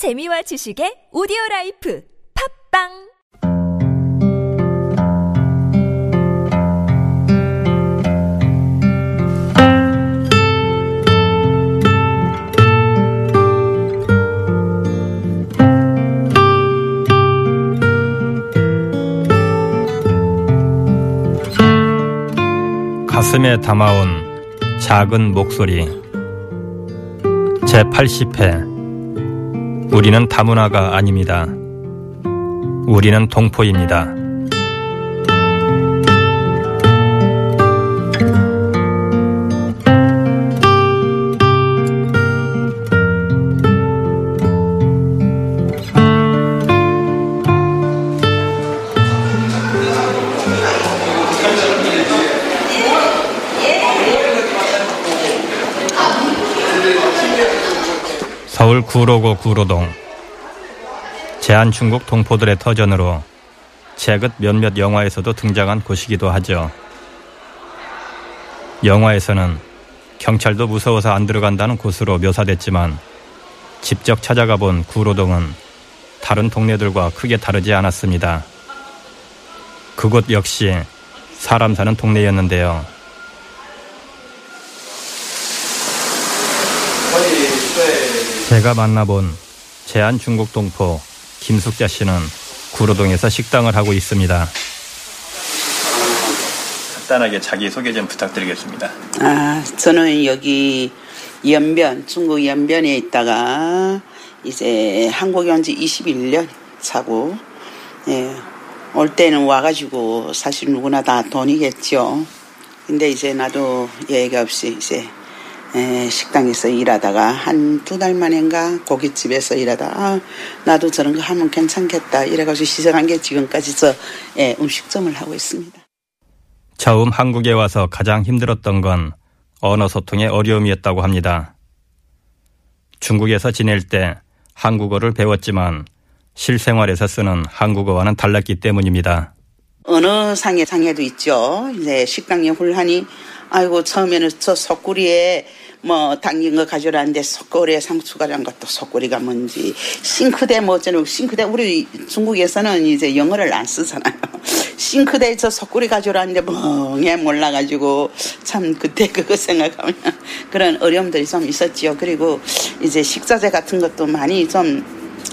재미와 지식의 오디오 라이프 팝빵! 가슴에 담아온 작은 목소리. 제 80회 우리는 다문화가 아닙니다. 우리는 동포입니다. 서울 구로구 구로동 제한중국 동포들의 터전으로 최근 몇몇 영화에서도 등장한 곳이기도 하죠. 영화에서는 경찰도 무서워서 안 들어간다는 곳으로 묘사됐지만 직접 찾아가 본 구로동은 다른 동네들과 크게 다르지 않았습니다. 그곳 역시 사람 사는 동네였는데요. 제가 만나본 제한 중국 동포 김숙자 씨는 구로동에서 식당을 하고 있습니다. 간단하게 자기 소개 좀 부탁드리겠습니다. 아, 저는 여기 연변, 중국 연변에 있다가 이제 한국에 온 지 21년 차고, 예, 올 때는 와가지고 사실 누구나 다 돈이겠죠. 근데 이제 나도 예의가 없이 이제 에, 식당에서 일하다가 한 두 달 만인가 고깃집에서 일하다 아, 나도 저런 거 하면 괜찮겠다 이래가지고 시작한 게 지금까지 저 예, 음식점을 하고 있습니다. 처음 한국에 와서 가장 힘들었던 건 언어 소통의 어려움이었다고 합니다. 중국에서 지낼 때 한국어를 배웠지만 실생활에서 쓰는 한국어와는 달랐기 때문입니다. 언어상의 장애도 있죠. 이제 식당에 훌하니 아이고 처음에는 저 속구리에 뭐 당긴 거 가져라는데 속꼬리에 상추가란 것도 속꼬리가 뭔지 싱크대 뭐 어쩌는 싱크대 우리 중국에서는 이제 영어를 안 쓰잖아요. 싱크대 저 속꼬리 가져라는데 멍해 몰라가지고 참 그때 그거 생각하면 그런 어려움들이 좀 있었지요. 그리고 이제 식자재 같은 것도 많이 좀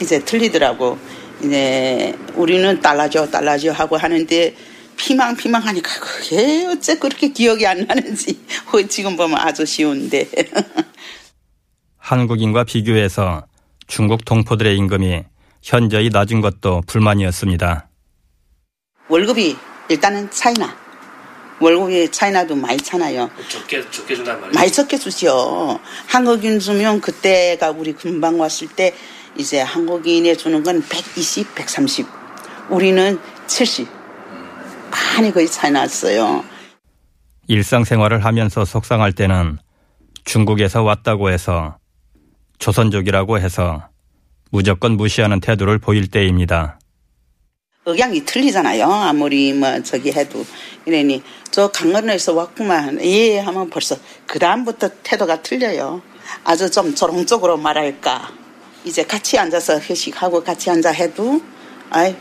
이제 틀리더라고. 이제 우리는 달라져 달라져 하고 하는데 피망피망하니까 그게 어째 그렇게 기억이 안 나는지 지금 보면 아주 쉬운데. 한국인과 비교해서 중국 동포들의 임금이 현저히 낮은 것도 불만이었습니다. 월급이 일단은 차이나. 월급이 차이나도 많이 차나요. 적게 적게 준단 말이에요. 많이 적게 주죠. 한국인 주면 그때가 우리 금방 왔을 때 이제 한국인에 주는 건 120, 130. 우리는 70. 많이 거의 차이 났어요. 일상생활을 하면서 속상할 때는 중국에서 왔다고 해서 조선족이라고 해서 무조건 무시하는 태도를 보일 때입니다. 억양이 틀리잖아요. 아무리 뭐 저기 해도. 이러니 저 강원에서 왔구만. 예 하면 벌써 그 다음부터 태도가 틀려요. 아주 좀 조롱적으로 말할까. 이제 같이 앉아서 회식하고 같이 앉아 해도 아이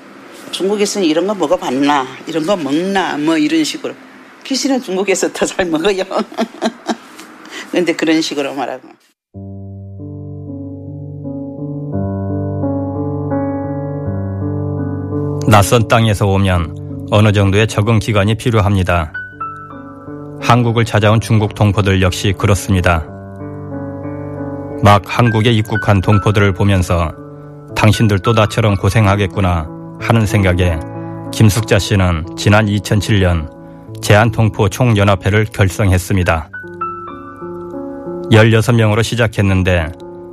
중국에서는 이런 거 먹어봤나 이런 거 먹나 뭐 이런 식으로 귀신은 중국에서 더 잘 먹어요. 근데 그런 식으로 말하고. 낯선 땅에서 오면 어느 정도의 적응 기간이 필요합니다. 한국을 찾아온 중국 동포들 역시 그렇습니다. 막 한국에 입국한 동포들을 보면서 당신들도 나처럼 고생하겠구나 하는 생각에 김숙자 씨는 지난 2007년 제한동포 총연합회를 결성했습니다. 16명으로 시작했는데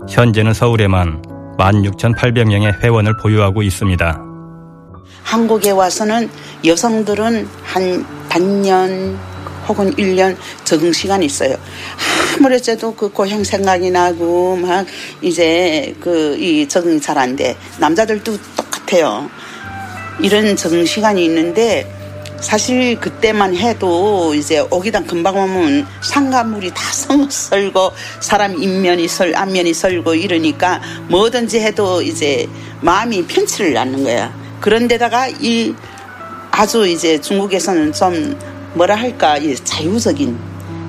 현재는 서울에만 16,800명의 회원을 보유하고 있습니다. 한국에 와서는 여성들은 한 반년 혹은 1년 적응 시간이 있어요. 아무래도 그 고향 생각이 나고 막 이제 그 이 적응이 잘 안 돼. 남자들도 똑같아요. 이런 적응 시간이 있는데 사실 그때만 해도 이제 오기당 금방 오면 상가물이 다 썰고 사람 인면이 설 안면이 설고 이러니까 뭐든지 해도 이제 마음이 편치를 않는 거야. 그런데다가 이 아주 이제 중국에서는 좀 뭐라 할까 이 자유적인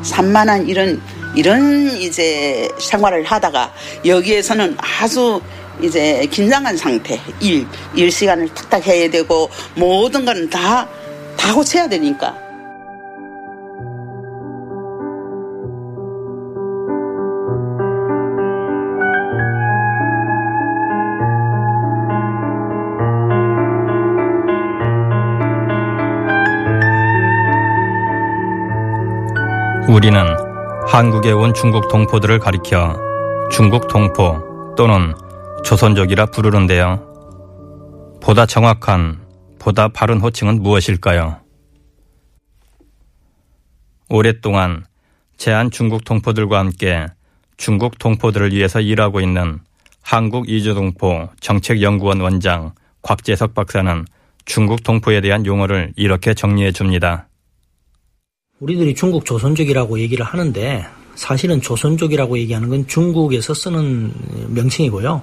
산만한 이런 이런 이제 생활을 하다가 여기에서는 아주 이제 긴장한 상태 일, 일 시간을 탁탁 해야 되고 모든 건 다 다 고쳐야 되니까. 우리는 한국에 온 중국 동포들을 가리켜 중국 동포 또는 조선족이라 부르는데요. 보다 정확한, 보다 바른 호칭은 무엇일까요? 오랫동안 제한 중국 동포들과 함께 중국 동포들을 위해서 일하고 있는 한국 이주동포 정책연구원 원장 곽재석 박사는 중국 동포에 대한 용어를 이렇게 정리해 줍니다. 우리들이 중국 조선족이라고 얘기를 하는데 사실은 조선족이라고 얘기하는 건 중국에서 쓰는 명칭이고요.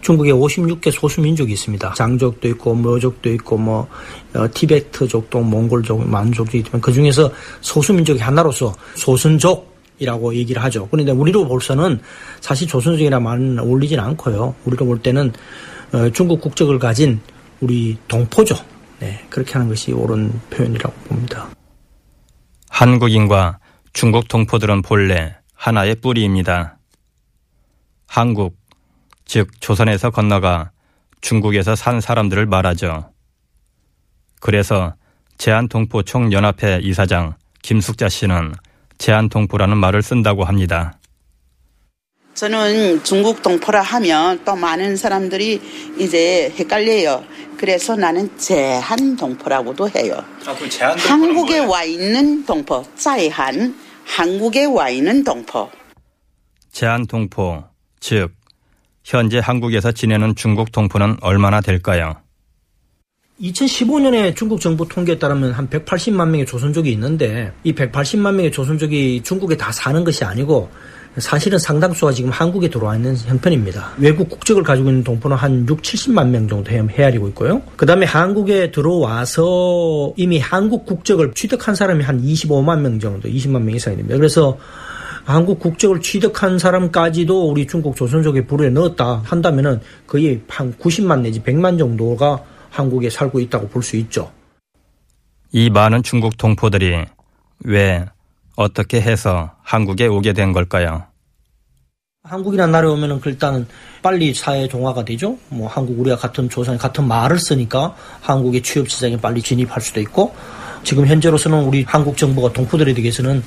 중국에 56개 소수민족이 있습니다. 장족도 있고 머족도 있고 뭐 어, 티베트족도 몽골족 만족도 있지만 그 중에서 소수민족이 하나로서 조선족이라고 얘기를 하죠. 그런데 우리로 볼서는 사실 조선족이나 말은 어울리진 않고요. 우리로 볼 때는 어, 중국 국적을 가진 우리 동포죠. 네, 그렇게 하는 것이 옳은 표현이라고 봅니다. 한국인과 중국 동포들은 본래 하나의 뿌리입니다. 한국, 즉 조선에서 건너가 중국에서 산 사람들을 말하죠. 그래서 제한동포 총연합회 이사장 김숙자 씨는 제한동포라는 말을 쓴다고 합니다. 저는 중국 동포라 하면 또 많은 사람들이 이제 헷갈려요. 그래서 나는 제한 동포라고도 해요. 아, 그 제한 한국에 와 있는 동포, 자이한 한국에 와 있는 동포. 제한 동포, 즉 현재 한국에서 지내는 중국 동포는 얼마나 될까요? 2015년에 중국 정부 통계에 따르면 한 180만 명의 조선족이 있는데 이 180만 명의 조선족이 중국에 다 사는 것이 아니고 사실은 상당수가 지금 한국에 들어와 있는 형편입니다. 외국 국적을 가지고 있는 동포는 한 6, 70만 명 정도 헤아리고 있고요. 그 다음에 한국에 들어와서 이미 한국 국적을 취득한 사람이 한 25만 명 정도, 20만 명 이상이 됩니다. 그래서 한국 국적을 취득한 사람까지도 우리 중국 조선족의 부류에 넣었다 한다면은 거의 한 90만 내지 100만 정도가 한국에 살고 있다고 볼 수 있죠. 이 많은 중국 동포들이 왜 어떻게 해서 한국에 오게 된 걸까요? 한국이라는 나라에 오면은 일단은 빨리 사회 종화가 되죠. 뭐 한국 우리가 같은 조선 같은 말을 쓰니까 한국의 취업 시장에 빨리 진입할 수도 있고 지금 현재로서는 우리 한국 정부가 동포들에 대해서는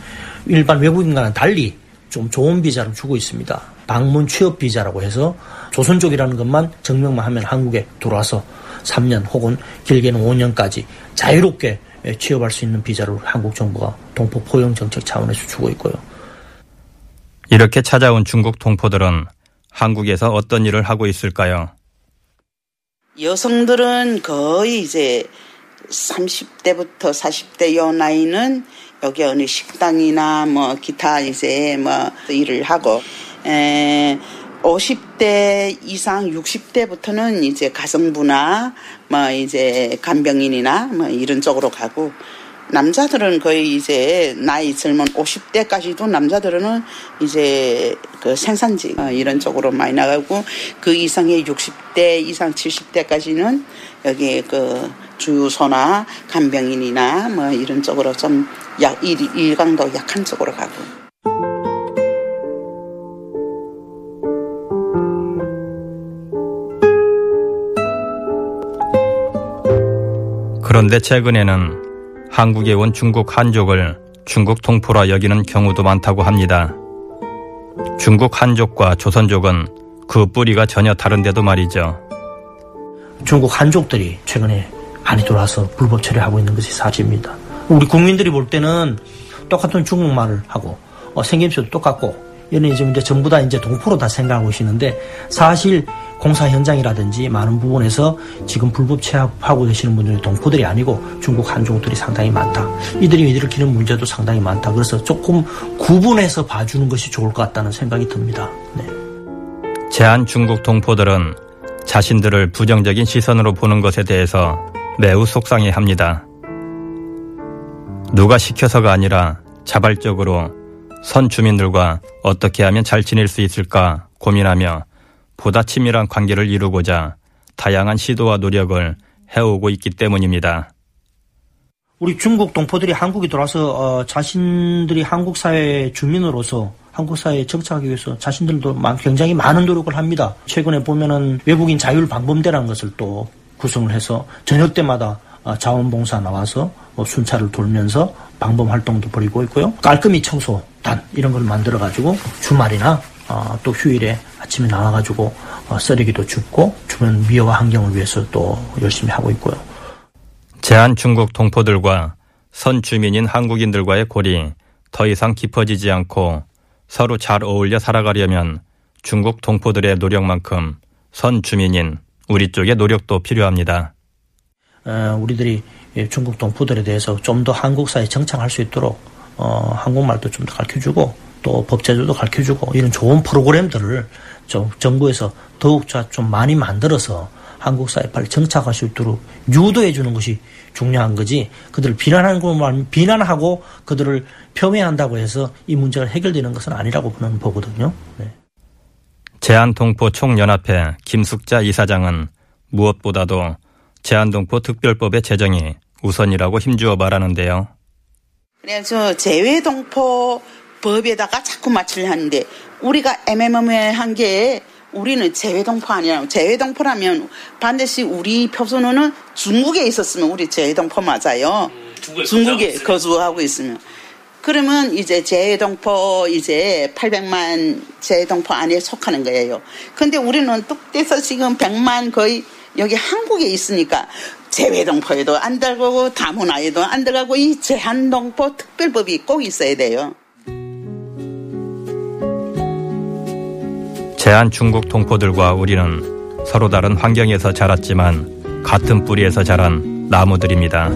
일반 외국인과는 달리 좀 좋은 비자를 주고 있습니다. 방문 취업 비자라고 해서 조선 족이라는 것만 증명만 하면 한국에 들어와서 3년 혹은 길게는 5년까지 자유롭게 취업할 수 있는 비자를 한국 정부가 동포 포용 정책 차원에서 주고 있고요. 이렇게 찾아온 중국 동포들은 한국에서 어떤 일을 하고 있을까요? 여성들은 거의 이제 30대부터 40대 요 나이는 여기 어느 식당이나 뭐 기타 이제 뭐 일을 하고 에 50대 이상 60대부터는 이제 가정부나 뭐 이제 간병인이나 뭐 이런 쪽으로 가고 남자들은 거의 이제 나이 젊은 50대까지도 남자들은 이제 그 생산직 어, 이런 쪽으로 많이 나가고 그 이상의 60대 이상 70대까지는 여기 그 주유소나 간병인이나 뭐 이런 쪽으로 좀 약, 일, 일강도 약한 쪽으로 가고. 그런데 최근에는 한국에 온 중국 한족을 중국 동포라 여기는 경우도 많다고 합니다. 중국 한족과 조선족은 그 뿌리가 전혀 다른데도 말이죠. 중국 한족들이 최근에 많이 들어와서 불법 처리하고 있는 것이 사실입니다. 우리 국민들이 볼 때는 똑같은 중국말을 하고 어, 생김새도 똑같고 이런 이제 전부 다 이제 동포로 다 생각하고 계시는데 사실 공사 현장이라든지 많은 부분에서 지금 불법 체납하고 계시는 분들이 동포들이 아니고 중국 한족들이 상당히 많다. 이들이 일으키는 문제도 상당히 많다. 그래서 조금 구분해서 봐주는 것이 좋을 것 같다는 생각이 듭니다. 네. 제한 중국 동포들은 자신들을 부정적인 시선으로 보는 것에 대해서 매우 속상해 합니다. 누가 시켜서가 아니라 자발적으로 선 주민들과 어떻게 하면 잘 지낼 수 있을까 고민하며 보다 친밀한 관계를 이루고자 다양한 시도와 노력을 해오고 있기 때문입니다. 우리 중국 동포들이 한국에 들어와서 어, 자신들이 한국 사회 주민으로서 한국 사회에 정착하기 위해서 자신들도 굉장히 많은 노력을 합니다. 최근에 보면은 외국인 자율 방범대라는 것을 또 구성을 해서 저녁 때마다 어, 자원봉사 나와서 뭐 순찰을 돌면서 방범 활동도 벌이고 있고요. 깔끔히 청소단 이런 걸 만들어 가지고 주말이나 어, 또 휴일에 아침에 나와 가지고 어, 쓰레기도 줍고 주변 미화와 환경을 위해서 또 열심히 하고 있고요. 제한 중국 동포들과 선 주민인 한국인들과의 골이 더 이상 깊어지지 않고 서로 잘 어울려 살아가려면 중국 동포들의 노력만큼 선 주민인 우리 쪽의 노력도 필요합니다. 어, 우리들이 중국 동포들에 대해서 좀 더 한국 사회에 정착할 수 있도록 어, 한국말도 좀 더 가르쳐주고 또 법제도도 가르쳐주고 이런 좋은 프로그램들을 좀 정부에서 더욱 좀 많이 만들어서 한국 사회에 빨리 정착할 수 있도록 유도해 주는 것이 중요한 거지 그들을 비난하는 것만 비난하고 그들을 표명한다고 해서 이 문제가 해결되는 것은 아니라고 보는 보거든요. 네. 제한동포 총연합회 김숙자 이사장은 무엇보다도 제한동포 특별법의 제정이 우선이라고 힘주어 말하는데요. 그래서 재외동포 법에다가 자꾸 맞추려 하는데 우리가 애매모매한 게 우리는 재외동포 아니라 재외동포라면 반드시 우리 표준어는 중국에 있었으면 우리 재외동포 맞아요. 음, 중국에 거주하고 있으면. 그러면 이제 재외동포 이제 800만 재외동포 안에 속하는 거예요. 근데 우리는 뚝떼서 지금 100만 거의 여기 한국에 있으니까 재외동포에도 안 들어가고 다문화에도 안 들어가고 이 제한동포 특별법이 꼭 있어야 돼요. 제한 중국 동포들과 우리는 서로 다른 환경에서 자랐지만 같은 뿌리에서 자란 나무들입니다.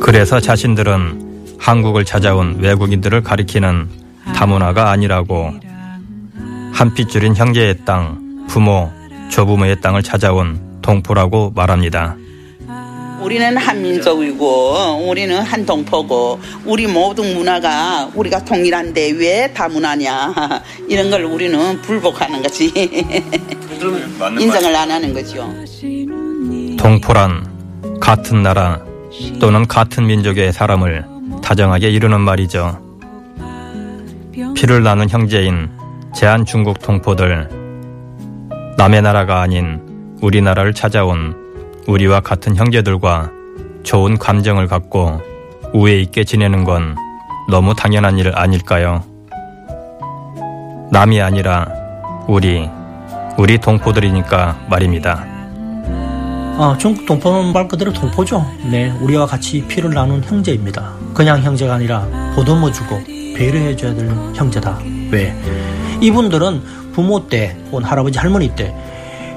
그래서 자신들은 한국을 찾아온 외국인들을 가리키는 다문화가 아니라고 한 핏줄인 형제의 땅, 부모, 조부모의 땅을 찾아온 동포라고 말합니다. 우리는 한민족이고 우리는 한 동포고 우리 모든 문화가 우리가 동일한데 왜 다 문화냐 이런 걸 우리는 불복하는 거지 인정을 안 하는 거죠. 동포란 같은 나라 또는 같은 민족의 사람을 다정하게 이루는 말이죠. 피를 나눈 형제인 제한 중국 동포들 남의 나라가 아닌 우리나라를 찾아온 우리와 같은 형제들과 좋은 감정을 갖고 우애 있게 지내는 건 너무 당연한 일 아닐까요? 남이 아니라 우리, 우리 동포들이니까 말입니다. 아, 중국 동포는 말 그대로 동포죠. 네, 우리와 같이 피를 나눈 형제입니다. 그냥 형제가 아니라 보듬어주고 배려해줘야 될 형제다. 왜? 이분들은 부모 때 혹은 할아버지 할머니 때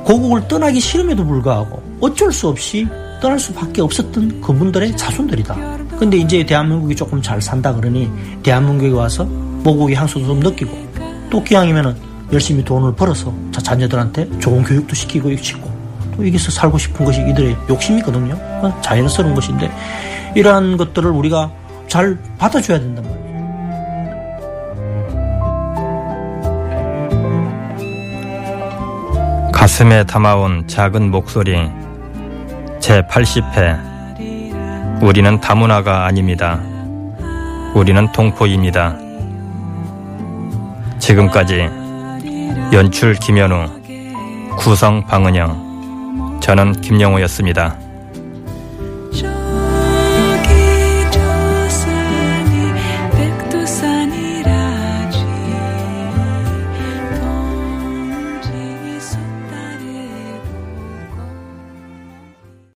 고국을 떠나기 싫음에도 불구하고 어쩔 수 없이 떠날 수밖에 없었던 그분들의 자손들이다. 근데 이제 대한민국이 조금 잘 산다 그러니 대한민국에 와서 모국의 향수도 좀 느끼고 또 기왕이면은 열심히 돈을 벌어서 자, 자녀들한테 좋은 교육도 시키고 시키고 또 여기서 살고 싶은 것이 이들의 욕심이거든요. 자연스러운 것인데 이러한 것들을 우리가 잘 받아줘야 된단 말이에요. 가슴에 담아온 작은 목소리 제80회 우리는 다문화가 아닙니다. 우리는 동포입니다. 지금까지 연출 김현우 구성 방은영 저는 김영호였습니다.